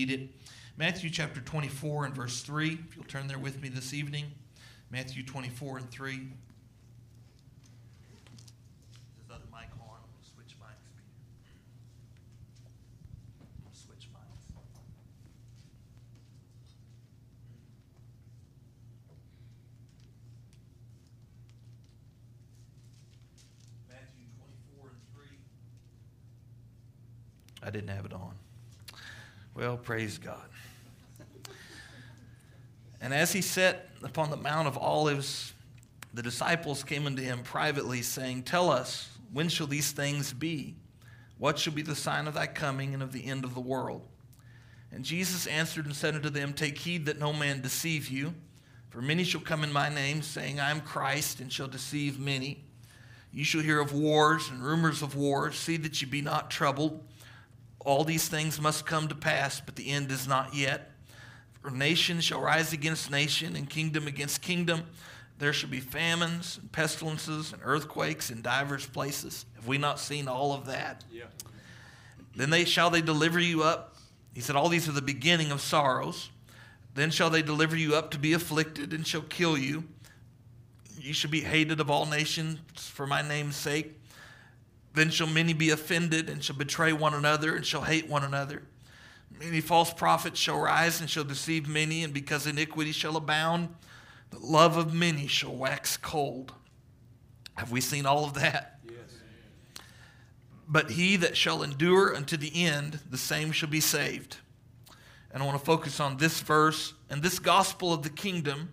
read it. Matthew chapter 24 and verse 3. If you'll turn there with me this evening. Matthew 24 and 3. Is other mic on? Switch mics. Switch mics. Matthew 24 and 3. I didn't have it on. Well, praise God. And as he sat upon the Mount of Olives, the disciples came unto him privately, saying, Tell us, when shall these things be? What shall be the sign of thy coming and of the end of the world? And Jesus answered and said unto them, Take heed that no man deceive you. For many shall come in my name, saying, I am Christ, and shall deceive many. You shall hear of wars and rumors of wars. See that ye be not troubled. All these things must come to pass, but the end is not yet. For nation shall rise against nation, and kingdom against kingdom. There shall be famines, and pestilences, and earthquakes in divers places. Have we not seen all of that? Yeah. Then they shall they deliver you up. He said, All these are the beginning of sorrows. Then shall they deliver you up to be afflicted, and shall kill you. You shall be hated of all nations for my name's sake. Then shall many be offended, and shall betray one another, and shall hate one another. Many false prophets shall rise, and shall deceive many, and because iniquity shall abound, the love of many shall wax cold. Have we seen all of that? Yes. But he that shall endure unto the end, the same shall be saved. And I want to focus on this verse. And this gospel of the kingdom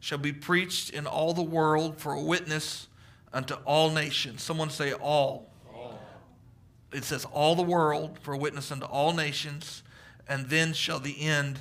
shall be preached in all the world for a witness unto all nations. Someone say, all. It says, all the world for witness unto all nations, and then shall the end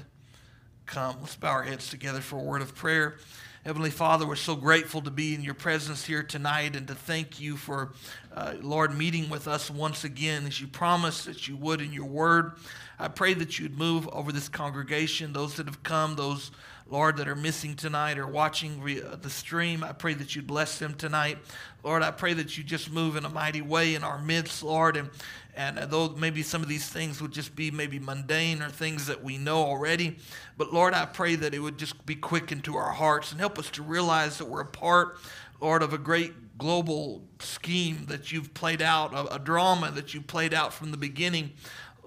come. Let's bow our heads together for a word of prayer. Heavenly Father, we're so grateful to be in your presence here tonight and to thank you for, uh, Lord, meeting with us once again as you promised that you would in your word. I pray that you'd move over this congregation, those that have come, those, Lord, that are missing tonight or watching uh, the stream. I pray that you'd bless them tonight. Lord, I pray that you just move in a mighty way in our midst, Lord, and and though maybe some of these things would just be maybe mundane or things that we know already, but Lord, I pray that it would just be quick into our hearts and help us to realize that we're a part, Lord, of a great global scheme that you've played out, a, a drama that you played out from the beginning.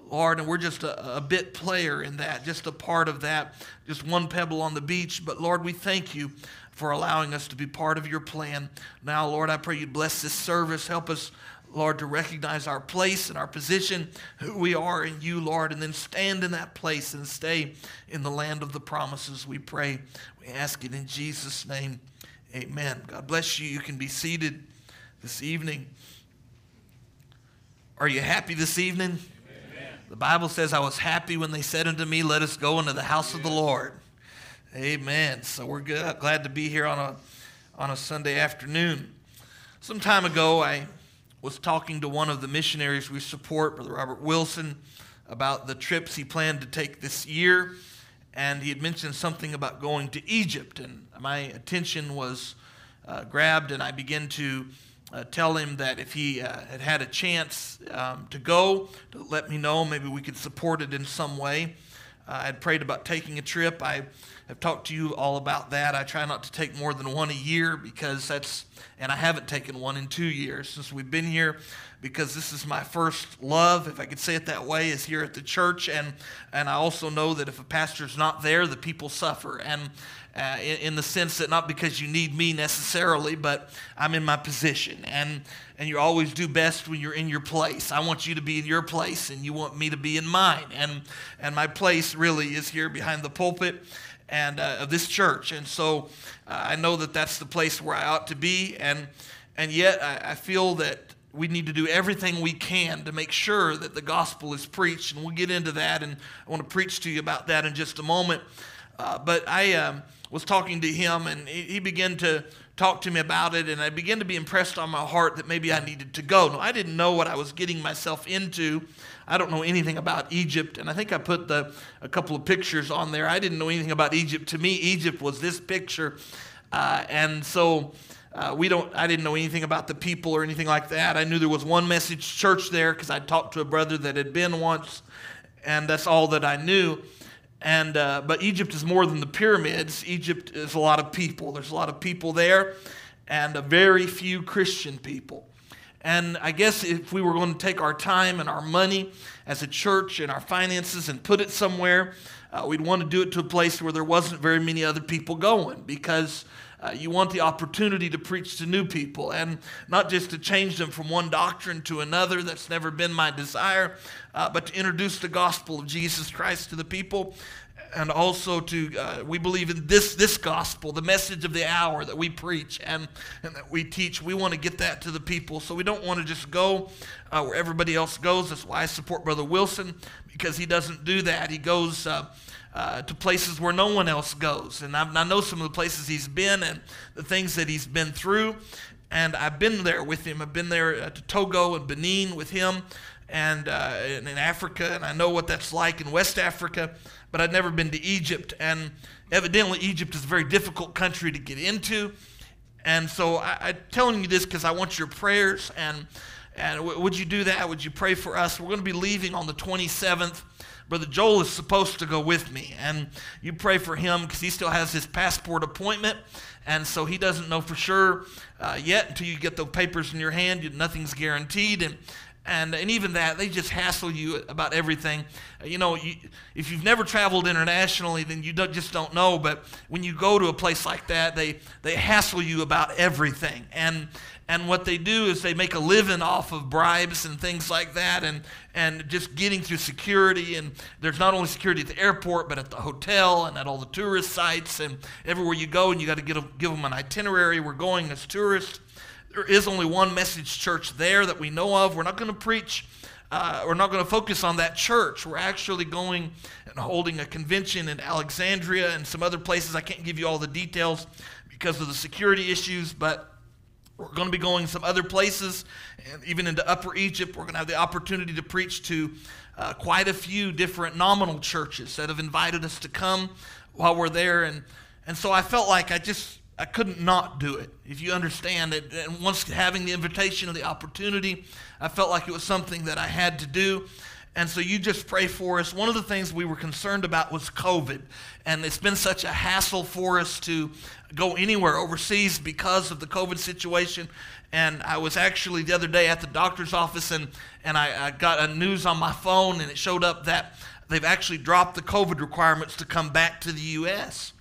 Lord, and we're just a, a, bit player in that, just a part of that, just one pebble on the beach. But Lord, we thank you for allowing us to be part of your plan. Now, Lord, I pray you bless this service. Help us, Lord, to recognize our place and our position, who we are in you, Lord, and then stand in that place and stay in the land of the promises, we pray. We ask it in Jesus' name. Amen. God bless you. You can be seated this evening. Are you happy this evening? The Bible says, I was happy when they said unto me, Let us go into the house of the Lord. Amen. So we're good, glad to be here on a, on a Sunday afternoon. Some time ago, I was talking to one of the missionaries we support, Brother Robert Wilson, about the trips he planned to take this year. And he had mentioned something about going to Egypt. And my attention was uh, grabbed, and I began to uh, tell him that if he uh, had had a chance um, to go, to let me know. Maybe we could support it in some way. Uh, I had prayed about taking a trip. I have talked to you all about that. I try not to take more than one a year because that's, and I haven't taken one in two years since we've been here because this is my first love, if I could say it that way, is here at the church. And, and I also know that if a pastor's not there, the people suffer. And uh, in, in, the sense that not because you need me necessarily, but I'm in my position. And, and you always do best when you're in your place. I want you to be in your place, and you want me to be in mine. And, and my place really is here behind the pulpit and uh, of this church. And so uh, I know that that's the place where I ought to be. And, and yet I, I feel that we need to do everything we can to make sure that the gospel is preached. And we'll get into that, and I want to preach to you about that in just a moment. Uh, but I um, was talking to him, and he, began to talk to me about it, and I began to be impressed on my heart that maybe I needed to go. No, I didn't know what I was getting myself into. I don't know anything about Egypt, and I think I put the, a couple of pictures on there. I didn't know anything about Egypt. To me, Egypt was this picture, uh, and so uh, we don't. I didn't know anything about the people or anything like that. I knew there was one message church there because I talked to a brother that had been once, and that's all that I knew. And uh, but Egypt is more than the pyramids. Egypt is a lot of people. There's a lot of people there, and a very few Christian people. And I guess if we were going to take our time and our money as a church and our finances and put it somewhere, uh, we'd want to do it to a place where there wasn't very many other people going because uh, you want the opportunity to preach to new people and not just to change them from one doctrine to another. That's never been my desire, uh, but to introduce the gospel of Jesus Christ to the people. And also to, uh, we believe in this, this gospel, the message of the hour that we preach and, and that we teach. We want to get that to the people. So we don't want to just go uh, where everybody else goes. That's why I support Brother Wilson, because he doesn't do that. He goes uh, to places where no one else goes. And I, I, know some of the places he's been and the things that he's been through. And I've been there with him. I've been there uh, to Togo and Benin with him and, uh, and in Africa. And I know what that's like in West Africa. But I'd never been to Egypt. And evidently, Egypt is a very difficult country to get into. And so I, am telling you this because I want your prayers. And, and w- would you do that? Would you pray for us? We're going to be leaving on the 27th. Brother Joel is supposed to go with me. And you pray for him because he still has his passport appointment. And so he doesn't know for sure uh, yet until you get the papers in your hand. Nothing's guaranteed. And, and, and even that, they just hassle you about everything. Uh, you know, you, if you've never traveled internationally, then you don't, just don't know. But when you go to a place like that, they, they hassle you about everything. And, and what they do is they make a living off of bribes and things like that and, and just getting through security. And there's not only security at the airport, but at the hotel and at all the tourist sites and everywhere you go. And you got to give them an itinerary. We're going as tourists. There is only one message church there that we know of. We're not going to preach. Uh, we're not going to focus on that church. We're actually going and holding a convention in Alexandria and some other places. I can't give you all the details because of the security issues, but we're going to be going some other places, and even into Upper Egypt. We're going to have the opportunity to preach to uh, quite a few different nominal churches that have invited us to come while we're there. And, and so I felt like I just I couldn't not do it. If you understand it, and once having the invitation and the opportunity, I felt like it was something that I had to do. And so you just pray for us. One of the things we were concerned about was COVID. And it's been such a hassle for us to go anywhere overseas because of the COVID situation. And I was actually the other day at the doctor's office and, and I, I got a news on my phone and it showed up that they've actually dropped the COVID requirements to come back to the U.S.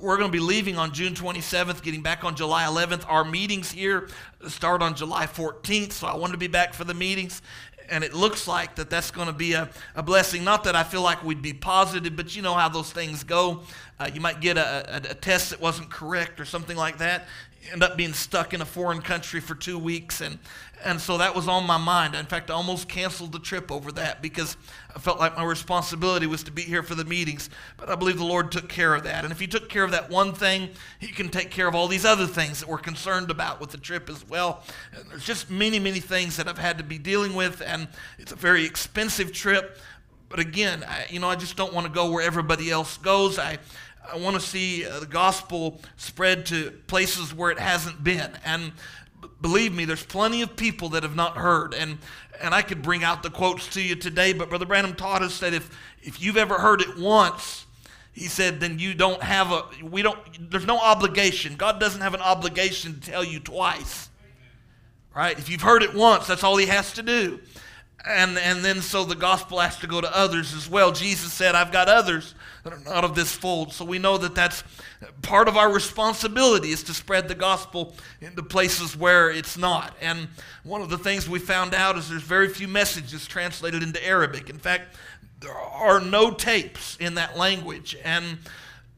We're going to be leaving on June 27th, getting back on July 11th. Our meetings here start on July 14th, so I want to be back for the meetings and it looks like that that's going to be a, a blessing. Not that I feel like we'd be positive, but you know how those things go. Uh, you might get a, a, a, test that wasn't correct or something like that. End up being stuck in a foreign country for two weeks, and and so that was on my mind. In fact, I almost canceled the trip over that because I felt like my responsibility was to be here for the meetings. But I believe the Lord took care of that. And if He took care of that one thing, He can take care of all these other things that we're concerned about with the trip as well. And there's just many, many things that I've had to be dealing with, and it's a very expensive trip. But again, I, you know, I just don't want to go where everybody else goes. I, I want to see uh, the gospel spread to places where it hasn't been. And believe me, there's plenty of people that have not heard. And, and I could bring out the quotes to you today, but Brother Branham taught us that if, if you've ever heard it once, he said, then you don't have a, we don't, there's no obligation. God doesn't have an obligation to tell you twice. Right? If you've heard it once, that's all he has to do. And, and then so the gospel has to go to others as well. Jesus said, I've got others not of this fold. So we know that that's part of our responsibility is to spread the gospel into places where it's not. And one of the things we found out is there's very few messages translated into Arabic. In fact, there are no tapes in that language. And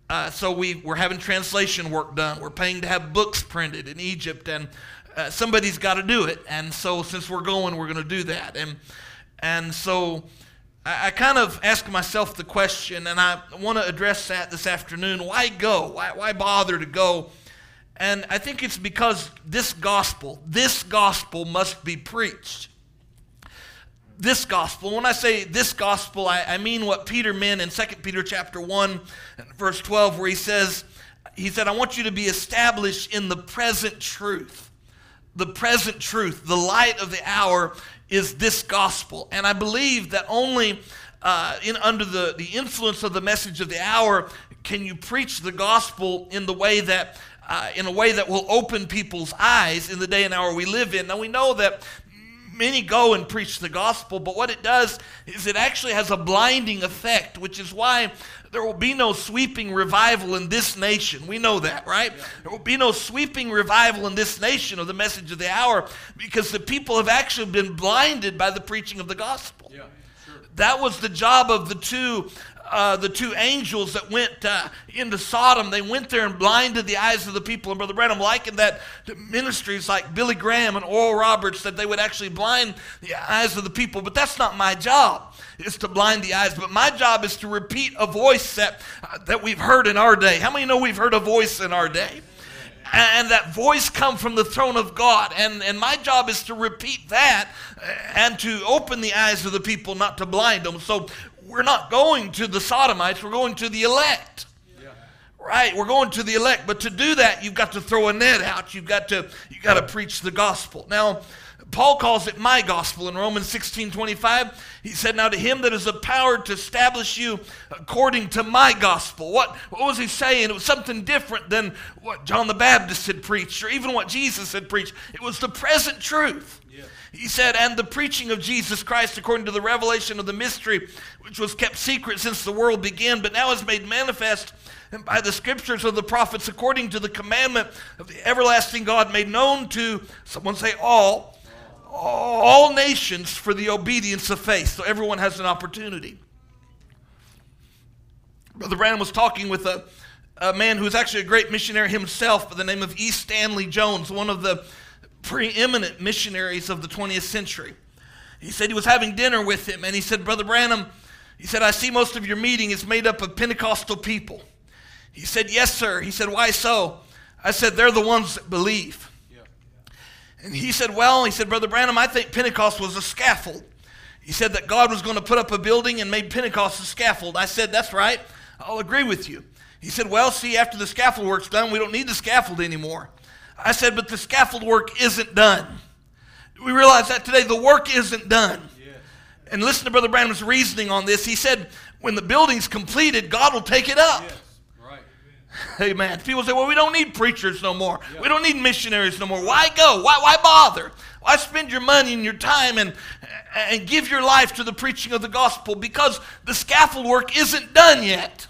uh, so we, we're having translation work done. We're paying to have books printed in Egypt, and uh, somebody's got to do it. And so since we're going, we're going to do that. And, and so I, I kind of ask myself the question, and I want to address that this afternoon. Why go? Why, why bother to go? And I think it's because this gospel, this gospel must be preached. This gospel. When I say this gospel, I, I mean what Peter meant in 2 Peter chapter 1, verse 12, where he says, he said, I want you to be established in the present truth. The present truth, the light of the hour is this gospel. And I believe that only uh, in, under the, the influence of the message of the hour, can you preach the gospel in the way that uh, in a way that will open people's eyes in the day and hour we live in. Now we know that many go and preach the gospel, but what it does is it actually has a blinding effect, which is why there will be no sweeping revival in this nation. We know that, right? Yeah. There will be no sweeping revival in this nation of the message of the hour because the people have actually been blinded by the preaching of the gospel. Yeah, sure. That was the job of the two uh, the two angels that went uh, into Sodom, they went there and blinded the eyes of the people. And Brother Branham likened that to ministries like Billy Graham and Oral Roberts, that they would actually blind the eyes of the people. But that's not my job, is to blind the eyes. But my job is to repeat a voice that, uh, that we've heard in our day. How many know we've heard a voice in our day? and that voice come from the throne of God. And, and my job is to repeat that and to open the eyes of the people, not to blind them. So we're not going to the sodomites, we're going to the elect. Right, we're going to the elect, but to do that, you've got to throw a net out. You've got to you have got to preach the gospel. Now, Paul calls it my gospel in Romans 16 25. He said, Now to him that is the power to establish you according to my gospel. What, what was he saying? It was something different than what John the Baptist had preached or even what Jesus had preached. It was the present truth. He said, And the preaching of Jesus Christ according to the revelation of the mystery, which was kept secret since the world began, but now is made manifest by the scriptures of the prophets according to the commandment of the everlasting God made known to, someone say, all, all nations for the obedience of faith. So everyone has an opportunity. Brother Branham was talking with a, a man who was actually a great missionary himself by the name of E. Stanley Jones, one of the preeminent missionaries of the 20th century. He said he was having dinner with him, and he said, Brother Branham, he said, I see most of your meeting is made up of Pentecostal people. He said, Yes, sir. He said, Why so? I said, They're the ones that believe. Yeah. And he said, Well, he said, Brother Branham, I think Pentecost was a scaffold. He said that God was going to put up a building and made Pentecost a scaffold. I said, That's right. I'll agree with you. He said, Well, see, after the scaffold work's done, we don't need the scaffold anymore. I said, but the scaffold work isn't done. We realize that today the work isn't done. Yes. And listen to Brother Branham's reasoning on this. He said, when the building's completed, God will take it up. Yes. Amen. People say, well, we don't need preachers no more. Yep. We don't need missionaries no more. Why go? Why, why bother? Why spend your money and your time and, and give your life to the preaching of the gospel? Because the scaffold work isn't done yet.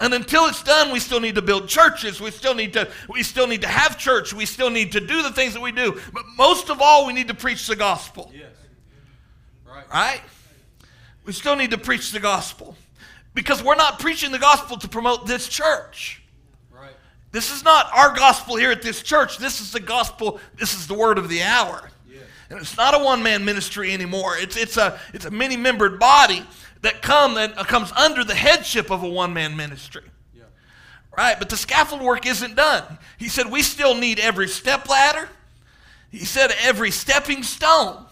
And until it's done, we still need to build churches. We still need to we still need to have church. We still need to do the things that we do. But most of all, we need to preach the gospel. Yes. Right. Right? We still need to preach the gospel. Because we're not preaching the gospel to promote this church. This is not our gospel here at this church. This is the gospel. This is the word of the hour. Yes. And it's not a one-man ministry anymore. It's, it's a, it's a many-membered body that come that comes under the headship of a one-man ministry. Yeah. Right? But the scaffold work isn't done. He said we still need every step ladder. He said every stepping stone.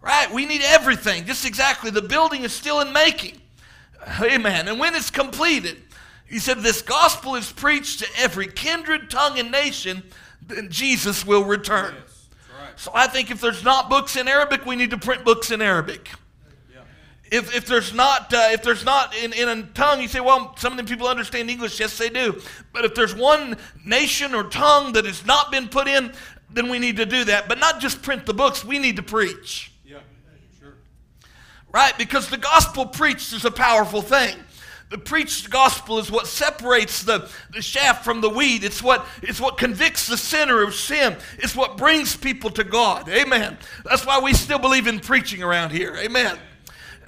Right? We need everything. Just exactly. The building is still in making. Amen. And when it's completed, he said this gospel is preached to every kindred, tongue, and nation, then Jesus will return. Yes, right. So I think if there's not books in Arabic, we need to print books in Arabic. If, if there's not uh, if there's not in, in a tongue you say well some of the people understand english. Yes they do. But if there's one nation or tongue that has not been put in then we need to do that. But not just print the books we need to preach. Yeah sure. Right? Because the gospel preached is a powerful thing the preached gospel is what separates the, the shaft from the weed. It's what, it's what convicts the sinner of sin. It's what brings people to God. Amen. That's why we still believe in preaching around here. Amen.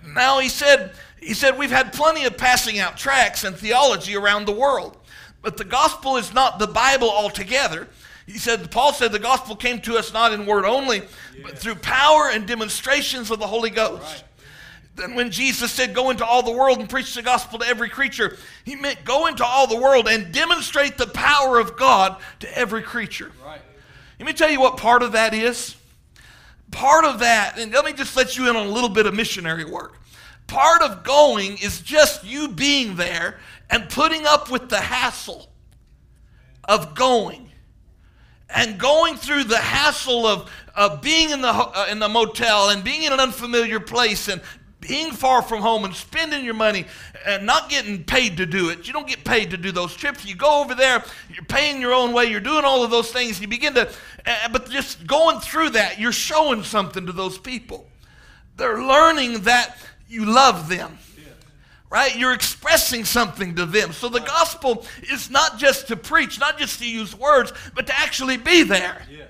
Now he said, he said, we've had plenty of passing out tracts and theology around the world, but the gospel is not the Bible altogether. He said, Paul said the gospel came to us not in word only, yes. but through power and demonstrations of the Holy Ghost. Right. Then when Jesus said, Go into all the world and preach the gospel to every creature, he meant go into all the world and demonstrate the power of God to every creature. Right. Let me tell you what part of that is. Part of that, and let me just let you in on a little bit of missionary work. Part of going is just you being there and putting up with the hassle of going and going through the hassle of, of being in the, uh, in the motel and being in an unfamiliar place and being far from home and spending your money and not getting paid to do it. You don't get paid to do those trips. You go over there, you're paying your own way, you're doing all of those things. You begin to, uh, but just going through that, you're showing something to those people. They're learning that you love them right? You're expressing something to them. So the gospel is not just to preach, not just to use words, but to actually be there. Yes.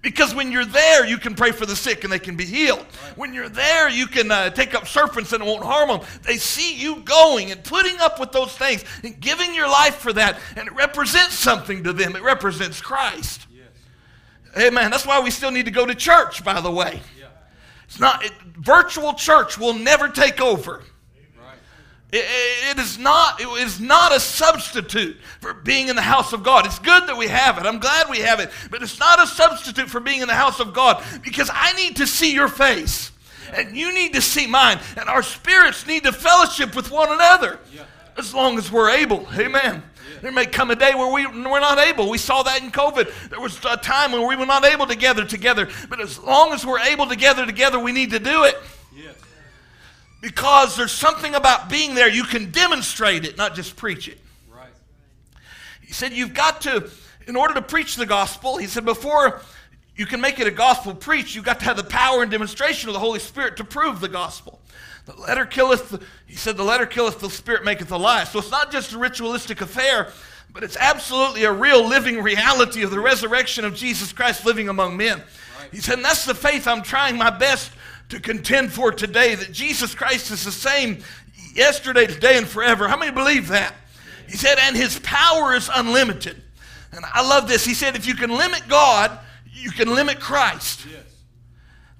Because when you're there, you can pray for the sick and they can be healed. When you're there, you can uh, take up serpents and it won't harm them. They see you going and putting up with those things and giving your life for that, and it represents something to them. It represents Christ. Yes. Amen. That's why we still need to go to church, by the way. Yeah. It's not it, virtual church will never take over. It, is not, it is not a substitute for being in the house of God. It's good that we have it. I'm glad we have it. But it's not a substitute for being in the house of God because I need to see your face. And you need to see mine. And our spirits need to fellowship with one another as long as we're able. Amen. There may come a day where we, we're not able. We saw that in COVID. There was a time when we were not able to gather together. But as long as we're able to gather together, we need to do it. Because there's something about being there, you can demonstrate it, not just preach it. Right. He said, You've got to, in order to preach the gospel, he said, before you can make it a gospel preach, you've got to have the power and demonstration of the Holy Spirit to prove the gospel. The letter killeth, the, he said, the letter killeth, the spirit maketh alive. So it's not just a ritualistic affair, but it's absolutely a real living reality of the resurrection of Jesus Christ living among men. Right. He said, and that's the faith I'm trying my best to contend for today that Jesus Christ is the same yesterday, today, and forever. How many believe that? He said, and his power is unlimited. And I love this. He said, if you can limit God, you can limit Christ. Yes.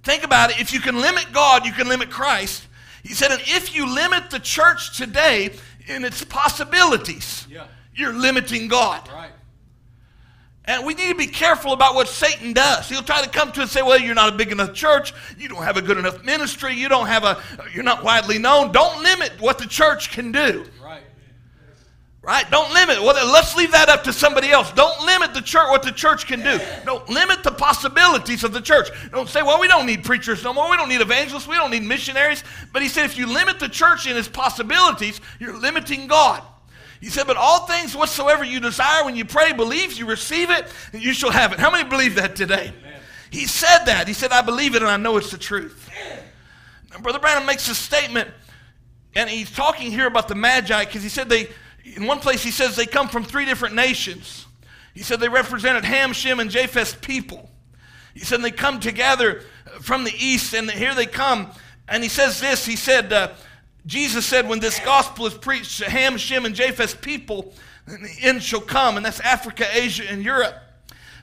Think about it. If you can limit God, you can limit Christ. He said, and if you limit the church today in its possibilities, yeah. you're limiting God. Right. And we need to be careful about what Satan does. He'll try to come to us and say, well, you're not a big enough church. You don't have a good enough ministry. You don't have a, you're not widely known. Don't limit what the church can do. Right. Right? Don't limit. Well, let's leave that up to somebody else. Don't limit the church, what the church can do. Don't limit the possibilities of the church. Don't say, well, we don't need preachers no more. We don't need evangelists. We don't need missionaries. But he said, if you limit the church in its possibilities, you're limiting God. He said, But all things whatsoever you desire when you pray, believe, you receive it, and you shall have it. How many believe that today? Amen. He said that. He said, I believe it and I know it's the truth. Now, Brother Branham makes a statement, and he's talking here about the Magi because he said they, in one place, he says they come from three different nations. He said they represented Ham, Shem, and Japheth's people. He said they come together from the east, and here they come. And he says this He said, uh, Jesus said, when this gospel is preached to Ham, Shem, and Japheth's people, the end shall come. And that's Africa, Asia, and Europe.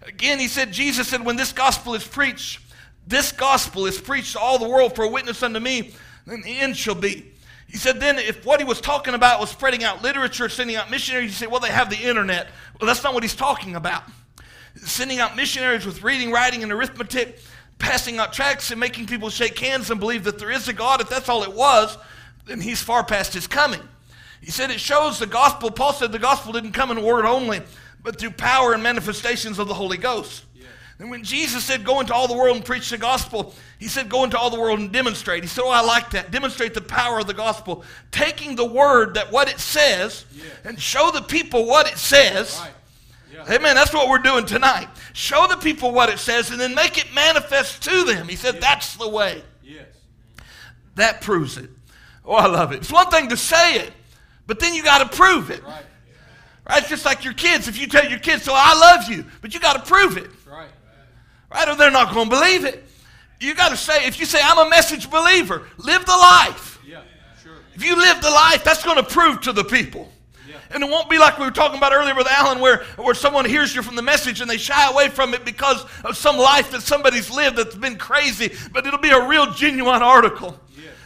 Again, he said, Jesus said, when this gospel is preached, this gospel is preached to all the world for a witness unto me, then the end shall be. He said, then if what he was talking about was spreading out literature, sending out missionaries, you say, well, they have the internet. Well, that's not what he's talking about. Sending out missionaries with reading, writing, and arithmetic, passing out tracts and making people shake hands and believe that there is a God, if that's all it was, then he's far past his coming. He said it shows the gospel. Paul said the gospel didn't come in word only, but through power and manifestations of the Holy Ghost. Yeah. And when Jesus said, Go into all the world and preach the gospel, he said, Go into all the world and demonstrate. He said, Oh, I like that. Demonstrate the power of the gospel. Taking the word that what it says yes. and show the people what it says. Right. Yeah. Amen. That's what we're doing tonight. Show the people what it says and then make it manifest to them. He said. That's the way. Yes. That proves it. Oh, I love it. It's one thing to say it, but then you got to prove it. Right. right. It's just like your kids. If you tell your kids, so I love you, but you got to prove it. Right. Right? Or they're not going to believe it. You got to say, if you say, I'm a message believer, live the life. Yeah, sure. If you live the life, that's going to prove to the people. Yeah. And it won't be like we were talking about earlier with Alan, where, where someone hears you from the message and they shy away from it because of some life that somebody's lived that's been crazy, but it'll be a real genuine article.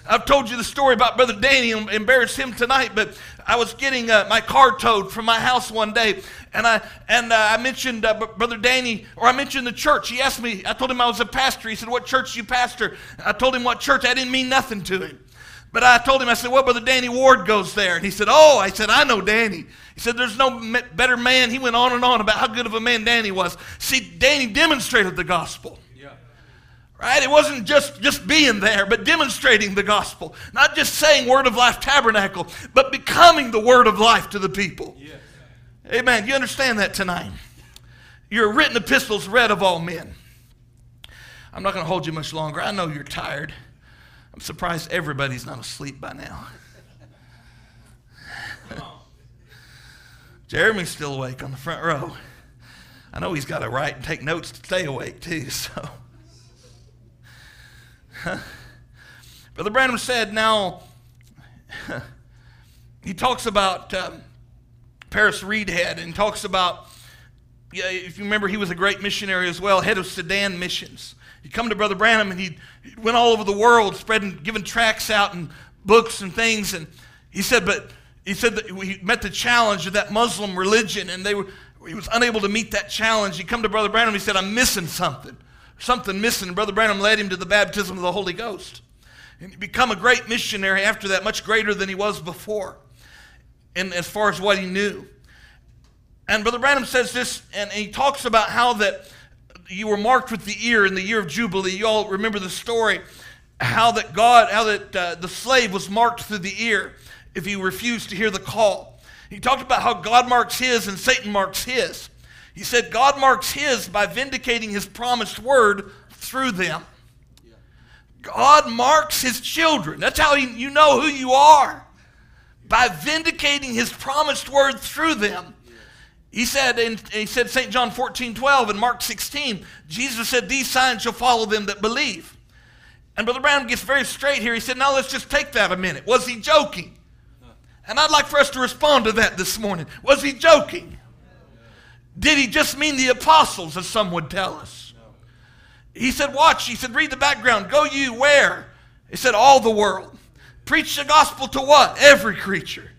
I've told you the story about Brother Danny and embarrassed him tonight, but I was getting uh, my car towed from my house one day, and I and uh, I mentioned uh, Brother Danny, or I mentioned the church. He asked me. I told him I was a pastor. He said, "What church you pastor?" I told him what church. I didn't mean nothing to him, but I told him I said, "Well, Brother Danny Ward goes there," and he said, "Oh," I said, "I know Danny." He said, "There's no better man." He went on and on about how good of a man Danny was. See, Danny demonstrated the gospel. Right? It wasn't just, just being there, but demonstrating the gospel. Not just saying Word of Life Tabernacle, but becoming the Word of Life to the people. Yes. Amen. You understand that tonight? Your written epistles read of all men. I'm not going to hold you much longer. I know you're tired. I'm surprised everybody's not asleep by now. Jeremy's still awake on the front row. I know he's got to write and take notes to stay awake too, so. Brother Branham said, now, he talks about um, Paris Reidhead and talks about, yeah, if you remember, he was a great missionary as well, head of Sudan missions. He'd come to Brother Branham and he went all over the world spreading, giving tracts out and books and things. And he said, but he said that he met the challenge of that Muslim religion and they were, he was unable to meet that challenge. He come to Brother Branham, he said, I'm missing something something missing. Brother Branham led him to the baptism of the Holy Ghost. And he become a great missionary after that, much greater than he was before, and as far as what he knew. And Brother Branham says this, and he talks about how that you were marked with the ear in the year of Jubilee. You all remember the story, how that God, how that uh, the slave was marked through the ear if he refused to hear the call. He talked about how God marks his and Satan marks his. He said God marks his by vindicating his promised word through them. God marks his children. That's how you know who you are. By vindicating his promised word through them. He said, and he said St. John 14, 12 and Mark 16, Jesus said, These signs shall follow them that believe. And Brother Branham gets very straight here. He said, Now let's just take that a minute. Was he joking? And I'd like for us to respond to that this morning. Was he joking? Did he just mean the apostles, as some would tell us? He said, Watch. He said, Read the background. Go you where? He said, All the world. Preach the gospel to what? Every creature.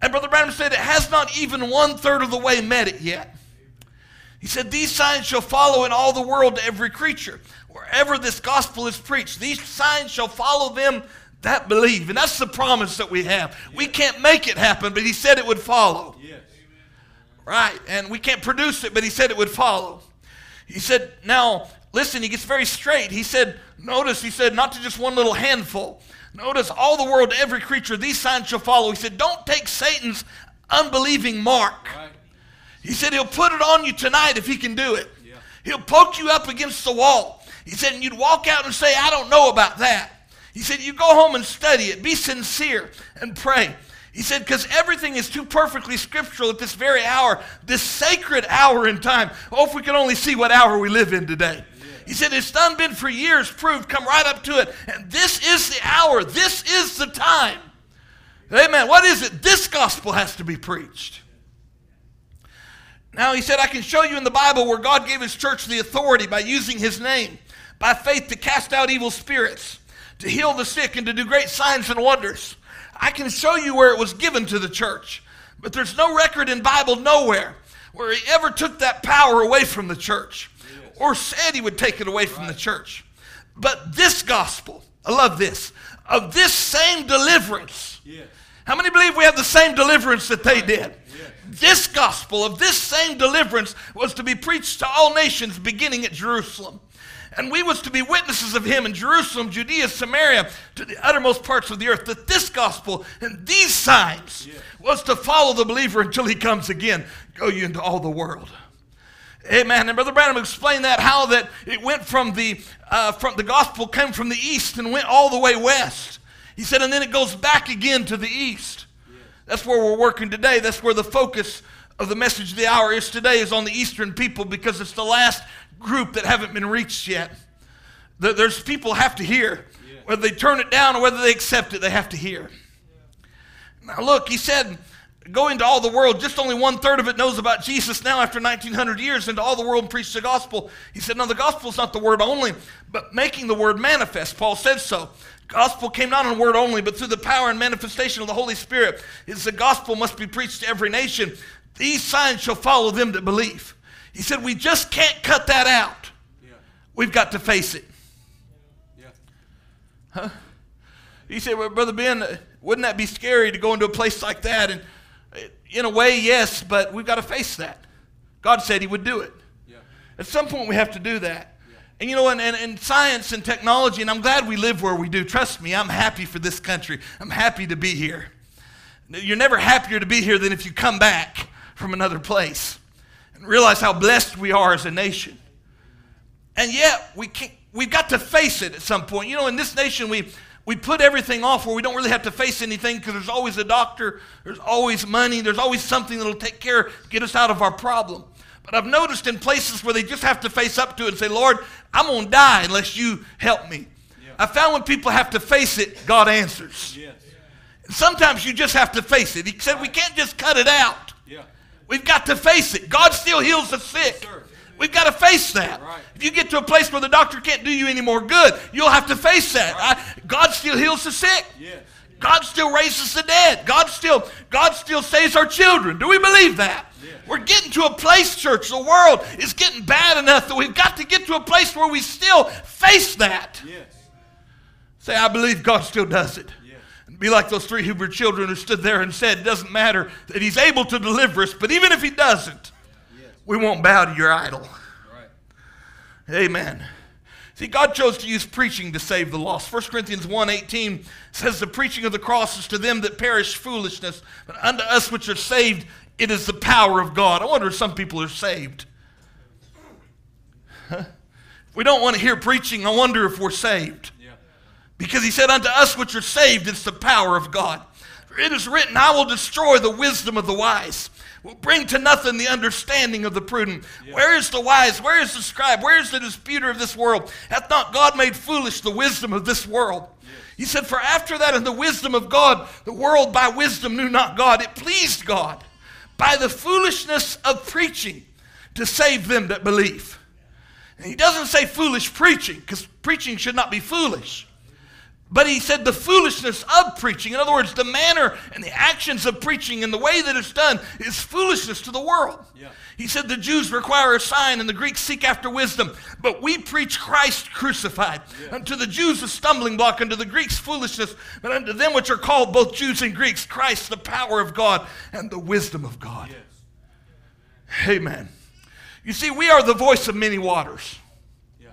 And Brother Branham said, It has not even one third of the way met it yet. He said, These signs shall follow in all the world to every creature. Wherever this gospel is preached, these signs shall follow them that believe. And that's the promise that we have. We can't make it happen, but he said it would follow. Right. And we can't produce it, but he said it would follow. He said, now, listen, he gets very straight. He said, notice, he said, not to just one little handful. Notice all the world, every creature, these signs shall follow. He said, don't take Satan's unbelieving mark. Right. He said, he'll put it on you tonight if he can do it. Yeah. He'll poke you up against the wall. He said, and you'd walk out and say, I don't know about that. He said, you go home and study it. Be sincere and pray. He said, because everything is too perfectly scriptural at this very hour, this sacred hour in time. Oh, if we could only see what hour we live in today. He said, it's done been for years proved. Come right up to it. And this is the hour. This is the time. Amen. What is it? This gospel has to be preached. Now, he said, I can show you in the Bible where God gave his church the authority by using his name, by faith to cast out evil spirits, to heal the sick, and to do great signs and wonders. I can show you where it was given to the church, but there's no record in Bible nowhere where he ever took that power away from the church or said he would take it away from the church. But this gospel, I love this, of this same deliverance. How many believe we have the same deliverance that they did? This gospel of this same deliverance was to be preached to all nations beginning at Jerusalem. And we was to be witnesses of him in Jerusalem, Judea, Samaria, to the uttermost parts of the earth. That this gospel and these signs was to follow the believer until he comes again. Go you into all the world. Amen. And Brother Branham explained that how that it went from the uh, from the gospel came from the east and went all the way west. He said, and then it goes back again to the east. That's where we're working today. That's where the focus of the message of the hour is today is on the eastern people because it's the last group that haven't been reached yet. There's people have to hear. Whether they turn it down or whether they accept it, they have to hear. Now, look, he said, go into all the world. Just only one third of it knows about Jesus now after 1900 years, into all the world and preach the gospel. He said, no, the gospel is not the word only, but making the word manifest. Paul said so. Gospel came not in word only, but through the power and manifestation of the Holy Spirit. Is the gospel must be preached to every nation. These signs shall follow them that believe. He said, We just can't cut that out. Yeah. We've got to face it. Yeah. Huh? He said, Well, Brother Ben, wouldn't that be scary to go into a place like that? And uh, in a way, yes, but we've got to face that. God said He would do it. Yeah. At some point, we have to do that. And you know, and, and, and science and technology, and I'm glad we live where we do. Trust me, I'm happy for this country. I'm happy to be here. You're never happier to be here than if you come back from another place realize how blessed we are as a nation. And yet, we can't, we've got to face it at some point. You know, in this nation, we, we put everything off where we don't really have to face anything because there's always a doctor, there's always money, there's always something that'll take care, get us out of our problem. But I've noticed in places where they just have to face up to it and say, Lord, I'm going to die unless you help me. Yeah. I found when people have to face it, God answers. Yes. Sometimes you just have to face it. He said we can't just cut it out. Yeah. We've got to face it. God still heals the sick. Yes, We've got to face that. Right. If you get to a place where the doctor can't do you any more good, you'll have to face that. Right. I, God still heals the sick. Yes. God still raises the dead. God still, God still saves our children. Do we believe that? Yes. We're getting to a place, church. The world is getting bad enough that we've got to get to a place where we still face that. Yes. Say, I believe God still does it. Yes. Be like those three Hebrew children who stood there and said, It doesn't matter that He's able to deliver us, but even if He doesn't, we won't bow to your idol. Right. Amen. See, God chose to use preaching to save the lost. 1 Corinthians 1.18 says, The preaching of the cross is to them that perish foolishness, but unto us which are saved, it is the power of God. I wonder if some people are saved. Huh? If we don't want to hear preaching, I wonder if we're saved. Because he said, Unto us which are saved, it's the power of God. For it is written, I will destroy the wisdom of the wise will bring to nothing the understanding of the prudent. Yeah. Where is the wise? Where is the scribe? Where is the disputer of this world? Hath not God made foolish the wisdom of this world? Yeah. He said, For after that, in the wisdom of God, the world by wisdom knew not God. It pleased God by the foolishness of preaching to save them that believe. And he doesn't say foolish preaching, because preaching should not be foolish. But he said the foolishness of preaching. In other words, the manner and the actions of preaching and the way that it's done is foolishness to the world. Yeah. He said the Jews require a sign and the Greeks seek after wisdom, but we preach Christ crucified. Yeah. Unto the Jews a stumbling block, unto the Greeks foolishness, but unto them which are called both Jews and Greeks, Christ the power of God and the wisdom of God. Yes. Amen. You see, we are the voice of many waters. Yeah.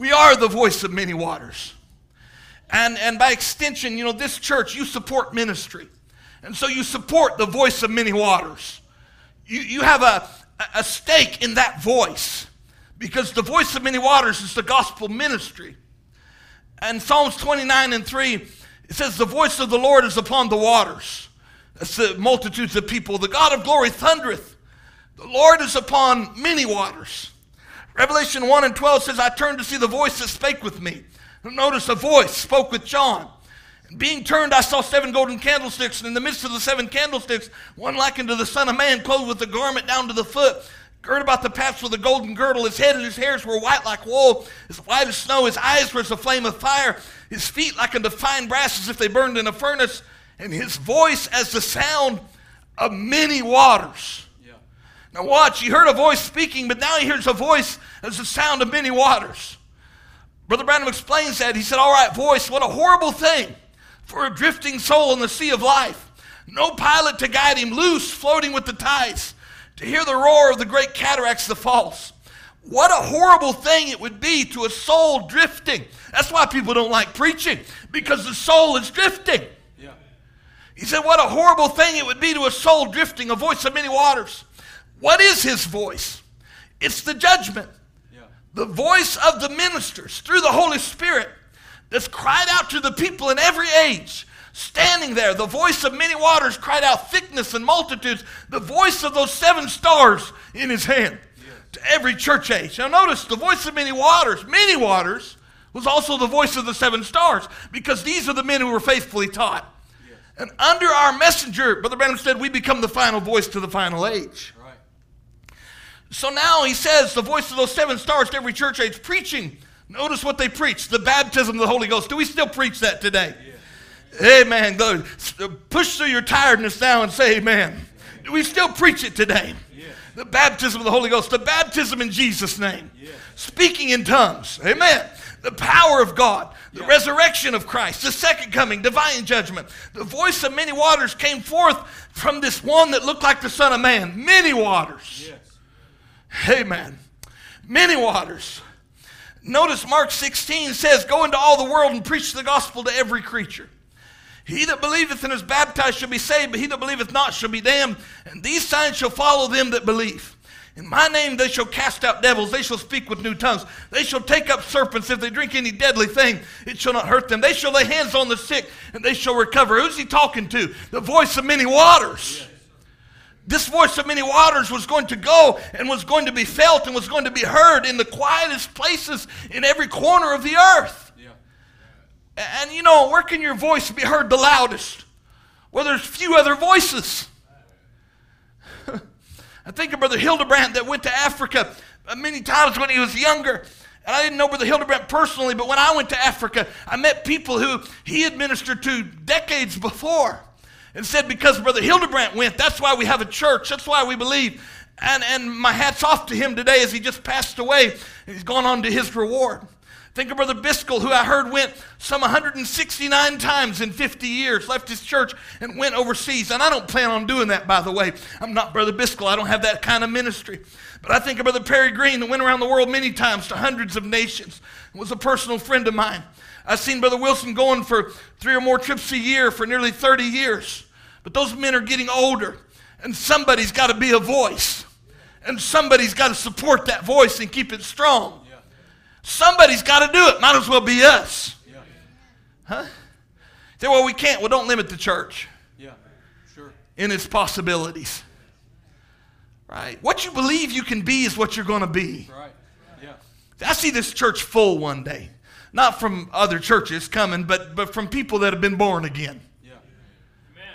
We are the voice of many waters. And, and by extension, you know, this church, you support ministry. And so you support the voice of many waters. You, you have a, a stake in that voice because the voice of many waters is the gospel ministry. And Psalms 29 and 3, it says, The voice of the Lord is upon the waters. That's the multitudes of people. The God of glory thundereth. The Lord is upon many waters. Revelation 1 and 12 says, I turned to see the voice that spake with me. Notice a voice spoke with John. Being turned, I saw seven golden candlesticks, and in the midst of the seven candlesticks, one likened unto the Son of Man, clothed with a garment down to the foot, girt about the paps with a golden girdle. His head and his hairs were white like wool, as white as snow. His eyes were as a flame of fire. His feet like unto fine brass, as if they burned in a furnace. And his voice as the sound of many waters. Yeah. Now watch, he heard a voice speaking, but now he hears a voice as the sound of many waters. Brother Branham explains that. He said, All right, voice, what a horrible thing for a drifting soul in the sea of life. No pilot to guide him, loose, floating with the tides, to hear the roar of the great cataracts, the falls. What a horrible thing it would be to a soul drifting. That's why people don't like preaching, because the soul is drifting. Yeah. He said, What a horrible thing it would be to a soul drifting, a voice of many waters. What is his voice? It's the judgment the voice of the ministers through the Holy Spirit that's cried out to the people in every age. Standing there, the voice of many waters cried out thickness and multitudes, the voice of those seven stars in his hand to every church age. Now, notice the voice of many waters, many waters, was also the voice of the seven stars because these are the men who were faithfully taught. And under our messenger, Brother Branham said, we become the final voice to the final age. So now he says, the voice of those seven stars to every church age preaching. Notice what they preach the baptism of the Holy Ghost. Do we still preach that today? Yeah. Amen. Go, push through your tiredness now and say amen. Do we still preach it today? Yeah. The baptism of the Holy Ghost, the baptism in Jesus' name, yeah. speaking in tongues. Amen. The power of God, the resurrection of Christ, the second coming, divine judgment. The voice of many waters came forth from this one that looked like the Son of Man. Many waters. Amen. Many waters. Notice Mark 16 says, Go into all the world and preach the gospel to every creature. He that believeth and is baptized shall be saved, but he that believeth not shall be damned. And these signs shall follow them that believe. In my name they shall cast out devils, they shall speak with new tongues, they shall take up serpents. If they drink any deadly thing, it shall not hurt them. They shall lay hands on the sick, and they shall recover. Who's he talking to? The voice of many waters. Yes. This voice of many waters was going to go and was going to be felt and was going to be heard in the quietest places in every corner of the earth. Yeah. And you know, where can your voice be heard the loudest? Well, there's few other voices. I think of Brother Hildebrand that went to Africa uh, many times when he was younger. And I didn't know Brother Hildebrand personally, but when I went to Africa, I met people who he had ministered to decades before and said, because Brother Hildebrandt went, that's why we have a church, that's why we believe. And, and my hat's off to him today as he just passed away. He's gone on to his reward. Think of Brother Biscoe, who I heard went some 169 times in 50 years, left his church and went overseas. And I don't plan on doing that, by the way. I'm not Brother Biscoe, I don't have that kind of ministry. But I think of Brother Perry Green, that went around the world many times to hundreds of nations, was a personal friend of mine. I've seen Brother Wilson going for three or more trips a year for nearly 30 years. But those men are getting older, and somebody's got to be a voice. And somebody's got to support that voice and keep it strong. Somebody's got to do it. Might as well be us. Yeah. Huh? Say, well, we can't. Well, don't limit the church. Yeah, sure. In its possibilities. Right? What you believe you can be is what you're going to be. Right. Yeah. I see this church full one day. Not from other churches coming, but, but from people that have been born again.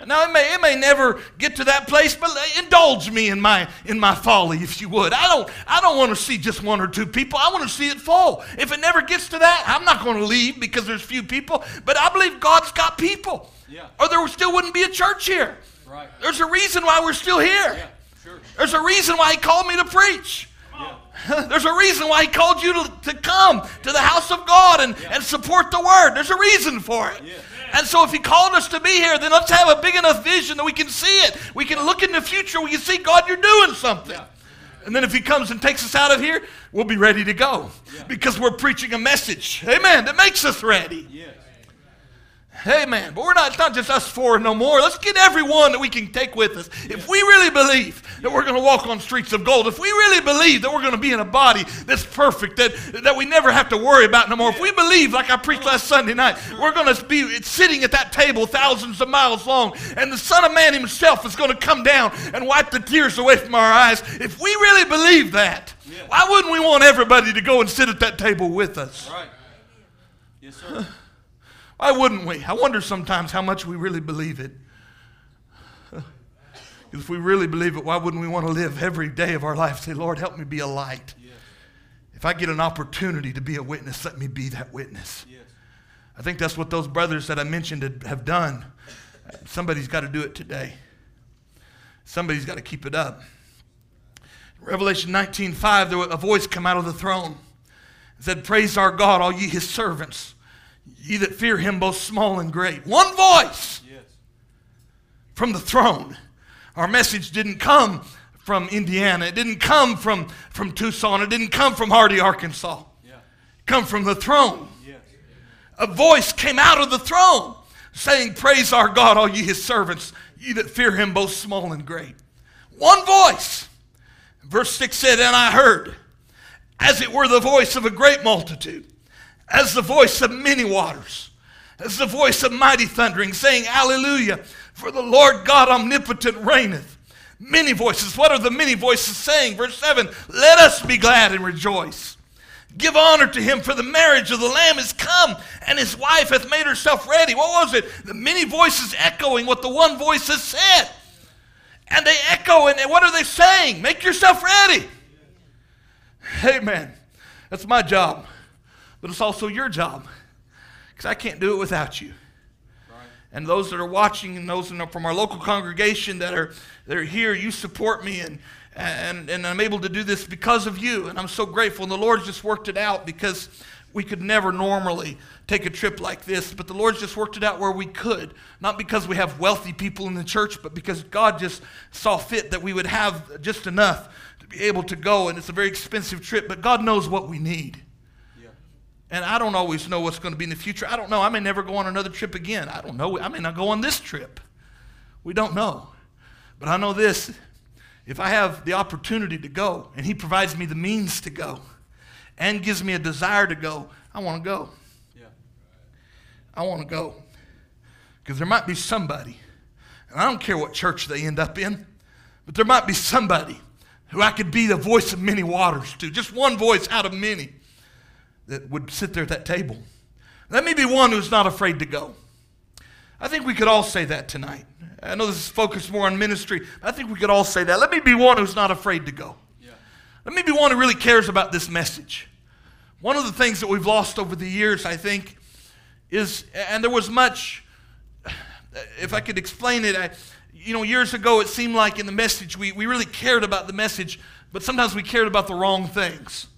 Now it may, it may never get to that place, but indulge me in my in my folly, if you would. I don't I don't want to see just one or two people. I want to see it full. If it never gets to that, I'm not going to leave because there's few people. But I believe God's got people. Yeah. Or there still wouldn't be a church here. Right. There's a reason why we're still here. Yeah, sure. There's a reason why he called me to preach. Yeah. There's a reason why he called you to, to come to the house of God and, and support the word. There's a reason for it. And so, if He called us to be here, then let's have a big enough vision that we can see it. We can look in the future. We can see, God, you're doing something. Yeah. And then if He comes and takes us out of here, we'll be ready to go yeah. because we're preaching a message, amen, that makes us ready. Yeah. Amen. But we're not, it's not just us four no more. Let's get everyone that we can take with us. If we really believe that we're going to walk on streets of gold, if we really believe that we're going to be in a body that's perfect, that, that we never have to worry about no more, if we believe, like I preached last Sunday night, we're going to be sitting at that table thousands of miles long, and the Son of Man himself is going to come down and wipe the tears away from our eyes. If we really believe that, why wouldn't we want everybody to go and sit at that table with us? Right. Yes, sir. Why wouldn't we? I wonder sometimes how much we really believe it. if we really believe it, why wouldn't we want to live every day of our life? Say, Lord, help me be a light. Yes. If I get an opportunity to be a witness, let me be that witness. Yes. I think that's what those brothers that I mentioned have done. Somebody's got to do it today. Somebody's got to keep it up. Revelation 19:5, there a voice come out of the throne. It said, Praise our God, all ye his servants Ye that fear him, both small and great. One voice yes. from the throne. Our message didn't come from Indiana. It didn't come from, from Tucson. It didn't come from Hardy, Arkansas. Yeah. It come from the throne. Yes. A voice came out of the throne saying, Praise our God, all ye his servants, ye that fear him, both small and great. One voice. Verse 6 said, And I heard, as it were the voice of a great multitude as the voice of many waters, as the voice of mighty thundering, saying, Alleluia, for the Lord God omnipotent reigneth. Many voices. What are the many voices saying? Verse 7 Let us be glad and rejoice. Give honor to him, for the marriage of the Lamb is come, and his wife hath made herself ready. What was it? The many voices echoing what the one voice has said. And they echo, and what are they saying? Make yourself ready. Amen. That's my job but it's also your job because I can't do it without you. And those that are watching and those from our local congregation that are, that are here, you support me and, and, and I'm able to do this because of you. And I'm so grateful. And the Lord's just worked it out because we could never normally take a trip like this, but the Lord's just worked it out where we could. Not because we have wealthy people in the church, but because God just saw fit that we would have just enough to be able to go. And it's a very expensive trip, but God knows what we need. And I don't always know what's going to be in the future. I don't know. I may never go on another trip again. I don't know. I may not go on this trip. We don't know. But I know this if I have the opportunity to go and He provides me the means to go and gives me a desire to go, I want to go. Yeah. I want to go. Because there might be somebody, and I don't care what church they end up in, but there might be somebody who I could be the voice of many waters to, just one voice out of many that would sit there at that table. Let me be one who's not afraid to go. I think we could all say that tonight. I know this is focused more on ministry, but I think we could all say that. Let me be one who's not afraid to go. Yeah. Let me be one who really cares about this message. One of the things that we've lost over the years, I think, is, and there was much, if I could explain it, I, you know, years ago it seemed like in the message we, we really cared about the message, but sometimes we cared about the wrong things.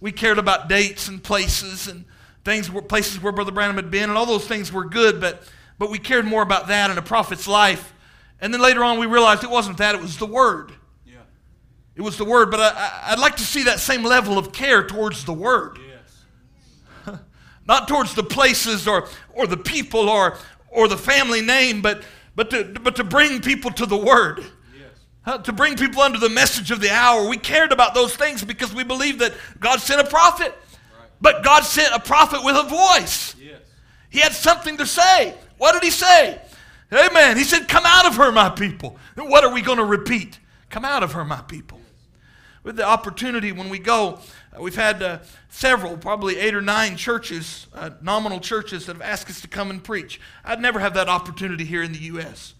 We cared about dates and places and things, places where Brother Branham had been, and all those things were good, but, but we cared more about that and a prophet's life. And then later on we realized it wasn't that, it was the Word. Yeah. It was the Word, but I, would like to see that same level of care towards the Word. Yes. Not towards the places or, or the people or, or the family name, but, but, to, but to bring people to the Word. Yes. to bring people under the message of the hour. We cared about those things because we believed that God sent a prophet. Right. But God sent a prophet with a voice. Yes. He had something to say. What did he say? Amen. He said, Come out of her, my people. And what are we going to repeat? Come out of her, my people with the opportunity when we go. Uh, we've had uh, several, probably eight or nine churches, uh, nominal churches, that have asked us to come and preach. I'd never have that opportunity here in the U.S.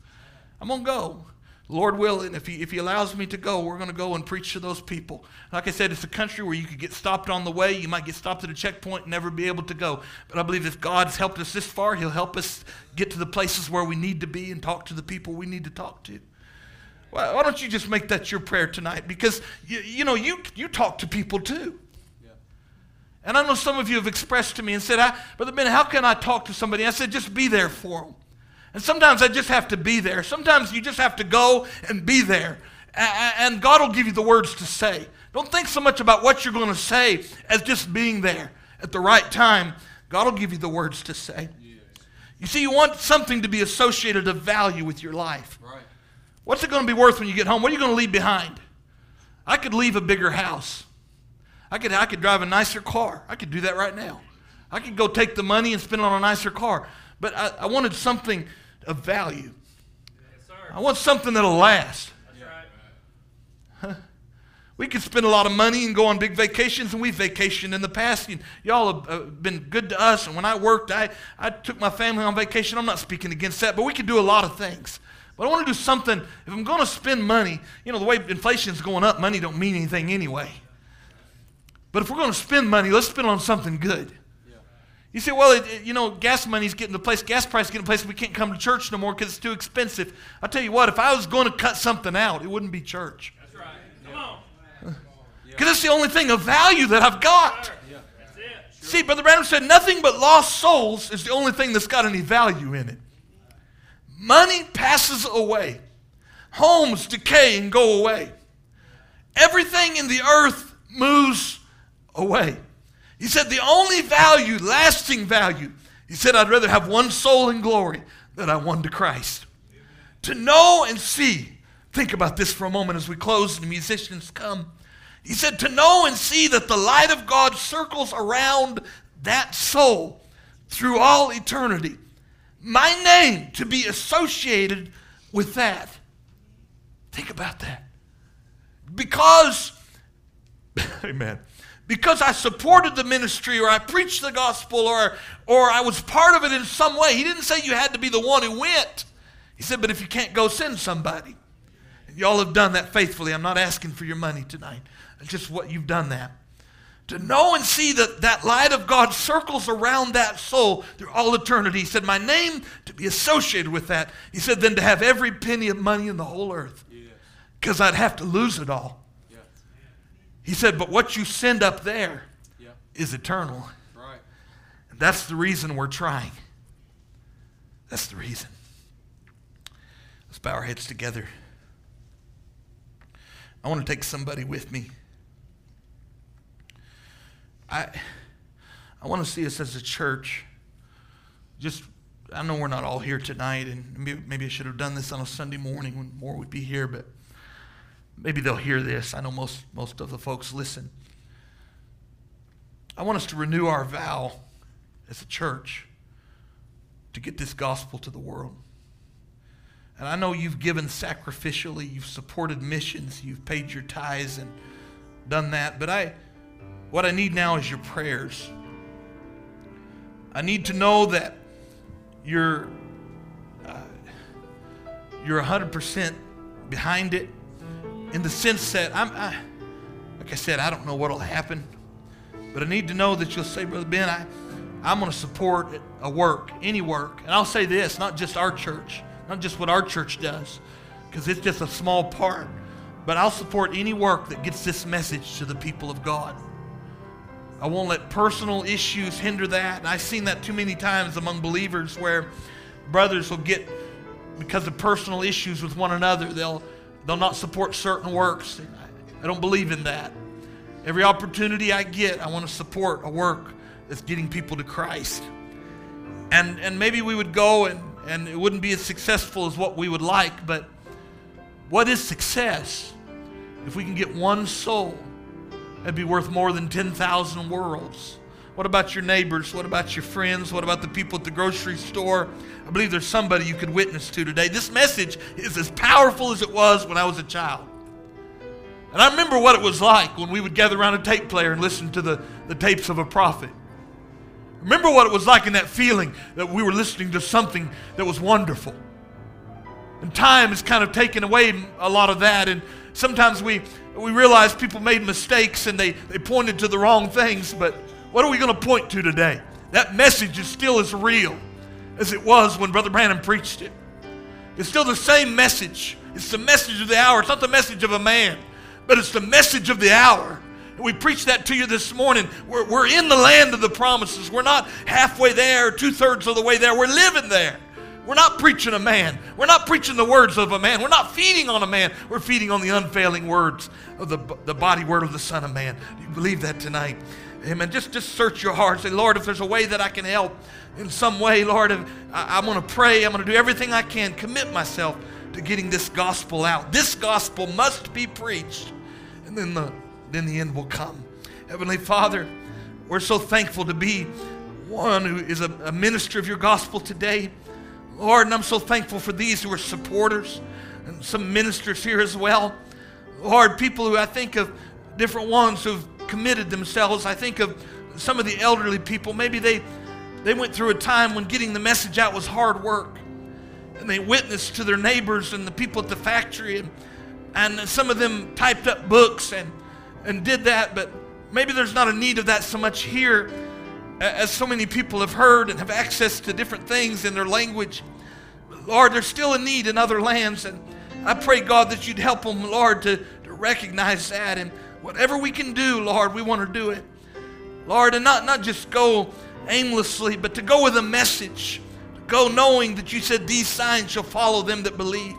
I'm going to go. Lord willing, if he, if he allows me to go, we're going to go and preach to those people. Like I said, it's a country where you could get stopped on the way. You might get stopped at a checkpoint and never be able to go. But I believe if God's helped us this far, he'll help us get to the places where we need to be and talk to the people we need to talk to. Why don't you just make that your prayer tonight? Because, you, you know, you, you talk to people too. Yeah. And I know some of you have expressed to me and said, Brother Ben, how can I talk to somebody? I said, just be there for them. And sometimes I just have to be there. Sometimes you just have to go and be there. And God will give you the words to say. Don't think so much about what you're going to say as just being there at the right time. God will give you the words to say. You see, you want something to be associated of value with your life. Right. What's it going to be worth when you get home? What are you going to leave behind? I could leave a bigger house. I could, I could drive a nicer car. I could do that right now. I could go take the money and spend it on a nicer car. But I, I wanted something of value. Yes, I want something that'll last. Right. We could spend a lot of money and go on big vacations, and we've vacationed in the past. And y'all have uh, been good to us. And when I worked, I, I took my family on vacation. I'm not speaking against that, but we could do a lot of things. But I want to do something. If I'm going to spend money, you know, the way inflation's going up, money don't mean anything anyway. But if we're going to spend money, let's spend on something good. You say, well, it, it, you know, gas money's getting to the place, gas price getting to the place we can't come to church no more because it's too expensive. I'll tell you what, if I was going to cut something out, it wouldn't be church. That's right. Come on. Because it's the only thing of value that I've got. Yeah. See, Brother Branham said nothing but lost souls is the only thing that's got any value in it. Money passes away, homes decay and go away. Everything in the earth moves away. He said, The only value, lasting value, he said, I'd rather have one soul in glory than I won to Christ. To know and see, think about this for a moment as we close and the musicians come. He said, To know and see that the light of God circles around that soul through all eternity my name to be associated with that. Think about that. Because, amen, because I supported the ministry or I preached the gospel or, or I was part of it in some way. He didn't say you had to be the one who went. He said, but if you can't go, send somebody. And y'all have done that faithfully. I'm not asking for your money tonight. It's just what you've done that to know and see that that light of God circles around that soul through all eternity. He said, My name to be associated with that. He said, Then to have every penny of money in the whole earth because yes. I'd have to lose it all. He said, But what you send up there is eternal. Right. And that's the reason we're trying. That's the reason. Let's bow our heads together. I want to take somebody with me. I, I want to see us as a church. Just, I know we're not all here tonight, and maybe, maybe I should have done this on a Sunday morning when more would be here, but maybe they'll hear this. I know most, most of the folks listen. I want us to renew our vow as a church to get this gospel to the world. And I know you've given sacrificially, you've supported missions, you've paid your tithes and done that, but I what I need now is your prayers. I need to know that you're uh, you're 100% behind it in the sense that I'm I, like I said, I don't know what'll happen, but I need to know that you'll say, Brother Ben, I, I'm going to support a work, any work. And I'll say this, not just our church, not just what our church does, because it's just a small part, but I'll support any work that gets this message to the people of God. I won't let personal issues hinder that. And I've seen that too many times among believers where brothers will get, because of personal issues with one another, they'll, they'll not support certain works. I don't believe in that. Every opportunity I get, I want to support a work that's getting people to Christ. And, and maybe we would go and, and it wouldn't be as successful as what we would like, but what is success? If we can get one soul, it'd be worth more than 10,000 worlds. What about your neighbors? What about your friends? What about the people at the grocery store? I believe there's somebody you could witness to today. This message is as powerful as it was when I was a child. And I remember what it was like when we would gather around a tape player and listen to the, the tapes of a prophet. Remember what it was like in that feeling that we were listening to something that was wonderful. And time has kind of taken away a lot of that. And sometimes we, we realize people made mistakes and they, they pointed to the wrong things. But what are we going to point to today? That message is still as real as it was when Brother Branham preached it. It's still the same message. It's the message of the hour. It's not the message of a man, but it's the message of the hour. We preached that to you this morning. We're, we're in the land of the promises. We're not halfway there, two thirds of the way there. We're living there. We're not preaching a man. We're not preaching the words of a man. We're not feeding on a man. We're feeding on the unfailing words of the, the body word of the Son of Man. Do you believe that tonight? Amen. Just, just search your heart. Say, Lord, if there's a way that I can help in some way, Lord, I, I'm going to pray. I'm going to do everything I can. Commit myself to getting this gospel out. This gospel must be preached. And then the then the end will come. Heavenly Father, we're so thankful to be one who is a, a minister of your gospel today. Lord, and I'm so thankful for these who are supporters and some ministers here as well. Lord, people who I think of different ones who've committed themselves. I think of some of the elderly people. Maybe they, they went through a time when getting the message out was hard work. And they witnessed to their neighbors and the people at the factory. And, and some of them typed up books and and did that, but maybe there's not a need of that so much here as so many people have heard and have access to different things in their language. Lord, there's still a need in other lands, and I pray, God, that you'd help them, Lord, to, to recognize that. And whatever we can do, Lord, we want to do it. Lord, and not, not just go aimlessly, but to go with a message. To go knowing that you said these signs shall follow them that believe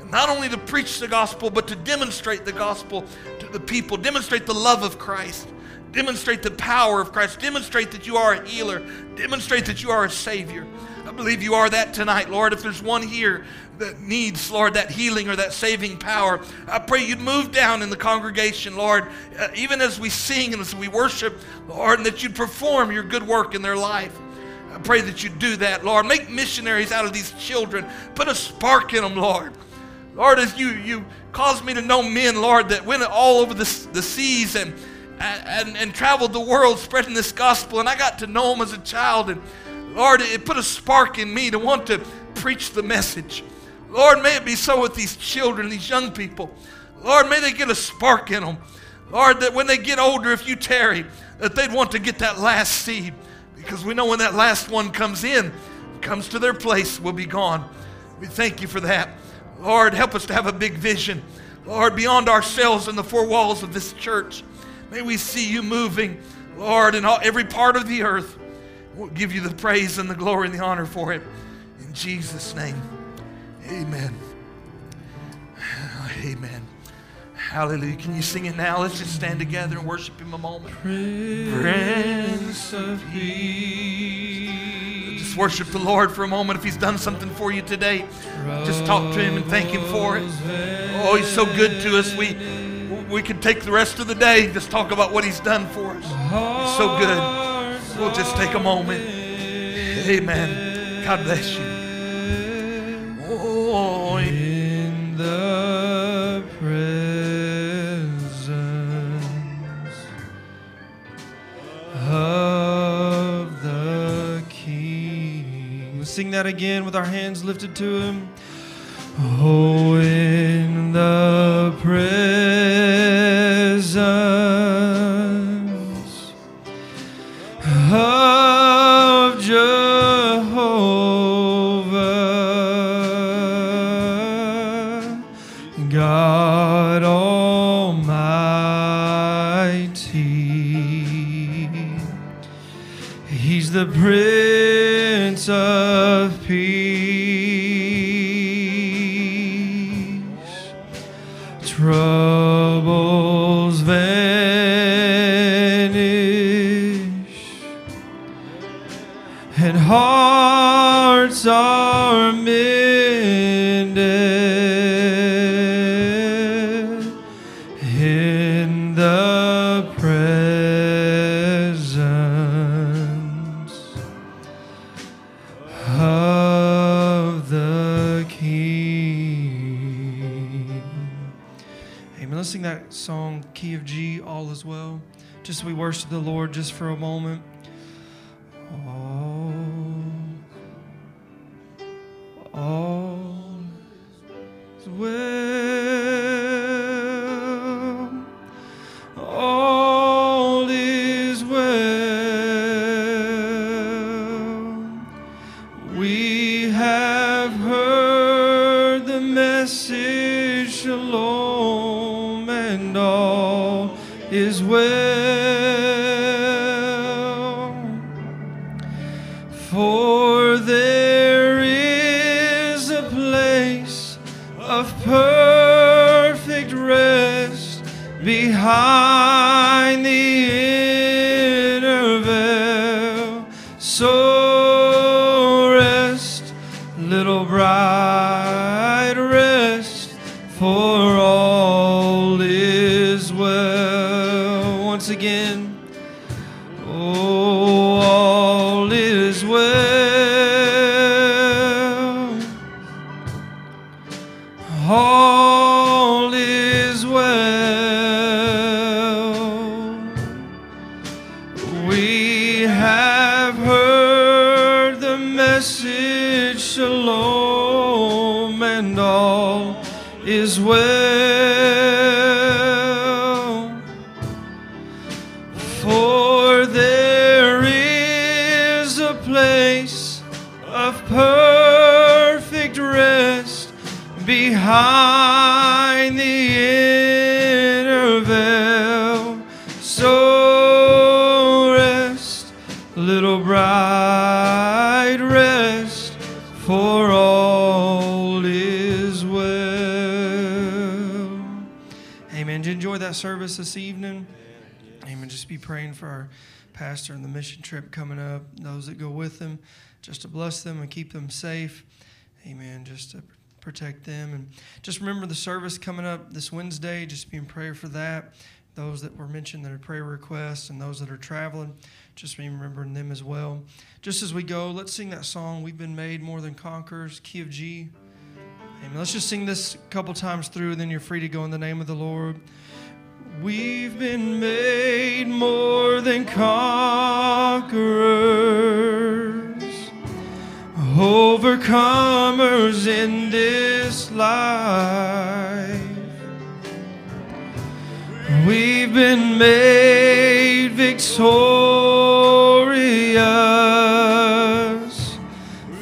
And not only to preach the gospel, but to demonstrate the gospel to the people, demonstrate the love of Christ, demonstrate the power of Christ, demonstrate that you are a healer, demonstrate that you are a Savior. I believe you are that tonight, Lord. If there's one here that needs, Lord, that healing or that saving power, I pray you'd move down in the congregation, Lord, uh, even as we sing and as we worship, Lord, and that you'd perform your good work in their life. I pray that you do that, Lord. Make missionaries out of these children. Put a spark in them, Lord. Lord, as you, you caused me to know men, Lord, that went all over the, the seas and, and, and traveled the world spreading this gospel. And I got to know them as a child. And Lord, it put a spark in me to want to preach the message. Lord, may it be so with these children, these young people. Lord, may they get a spark in them. Lord, that when they get older, if you tarry, that they'd want to get that last seed. Because we know when that last one comes in, comes to their place, will be gone. We thank you for that. Lord, help us to have a big vision. Lord, beyond ourselves and the four walls of this church, may we see you moving, Lord, in all, every part of the earth. We'll give you the praise and the glory and the honor for it. In Jesus' name, amen. Amen. Hallelujah. Can you sing it now? Let's just stand together and worship Him a moment. Prince of Peace. Just worship the Lord for a moment if He's done something for you today. Just talk to Him and thank Him for it. Oh, He's so good to us. We we could take the rest of the day just talk about what He's done for us. He's so good. We'll just take a moment. Amen. God bless you. That again with our hands lifted to Him. Oh, in the presence Troubles vanish and hearts are Just we worship the Lord just for a moment. All is service this evening? Amen. Just be praying for our pastor and the mission trip coming up, those that go with them, just to bless them and keep them safe. Amen. Just to protect them. And just remember the service coming up this Wednesday. Just be in prayer for that. Those that were mentioned that are prayer requests and those that are traveling, just be remembering them as well. Just as we go, let's sing that song, We've Been Made More Than Conquerors, key of G. Amen. Let's just sing this a couple times through, and then you're free to go in the name of the Lord. We've been made more than conquerors, overcomers in this life. We've been made victorious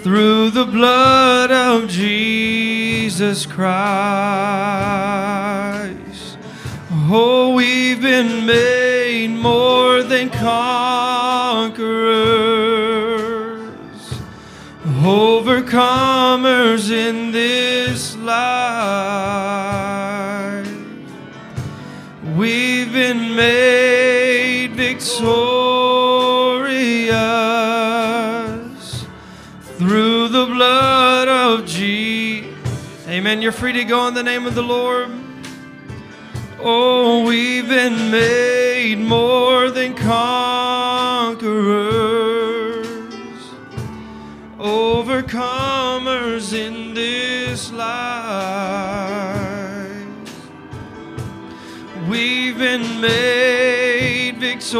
through the blood of Jesus Christ. Been made more than conquerors, overcomers in this life. we've been made victorious through the blood of Jesus. Amen. You're free to go in the name of the Lord. Oh, we've been made more than conquerors, overcomers in this life. We've been made victorious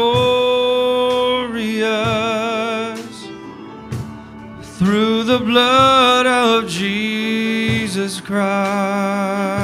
through the blood of Jesus Christ.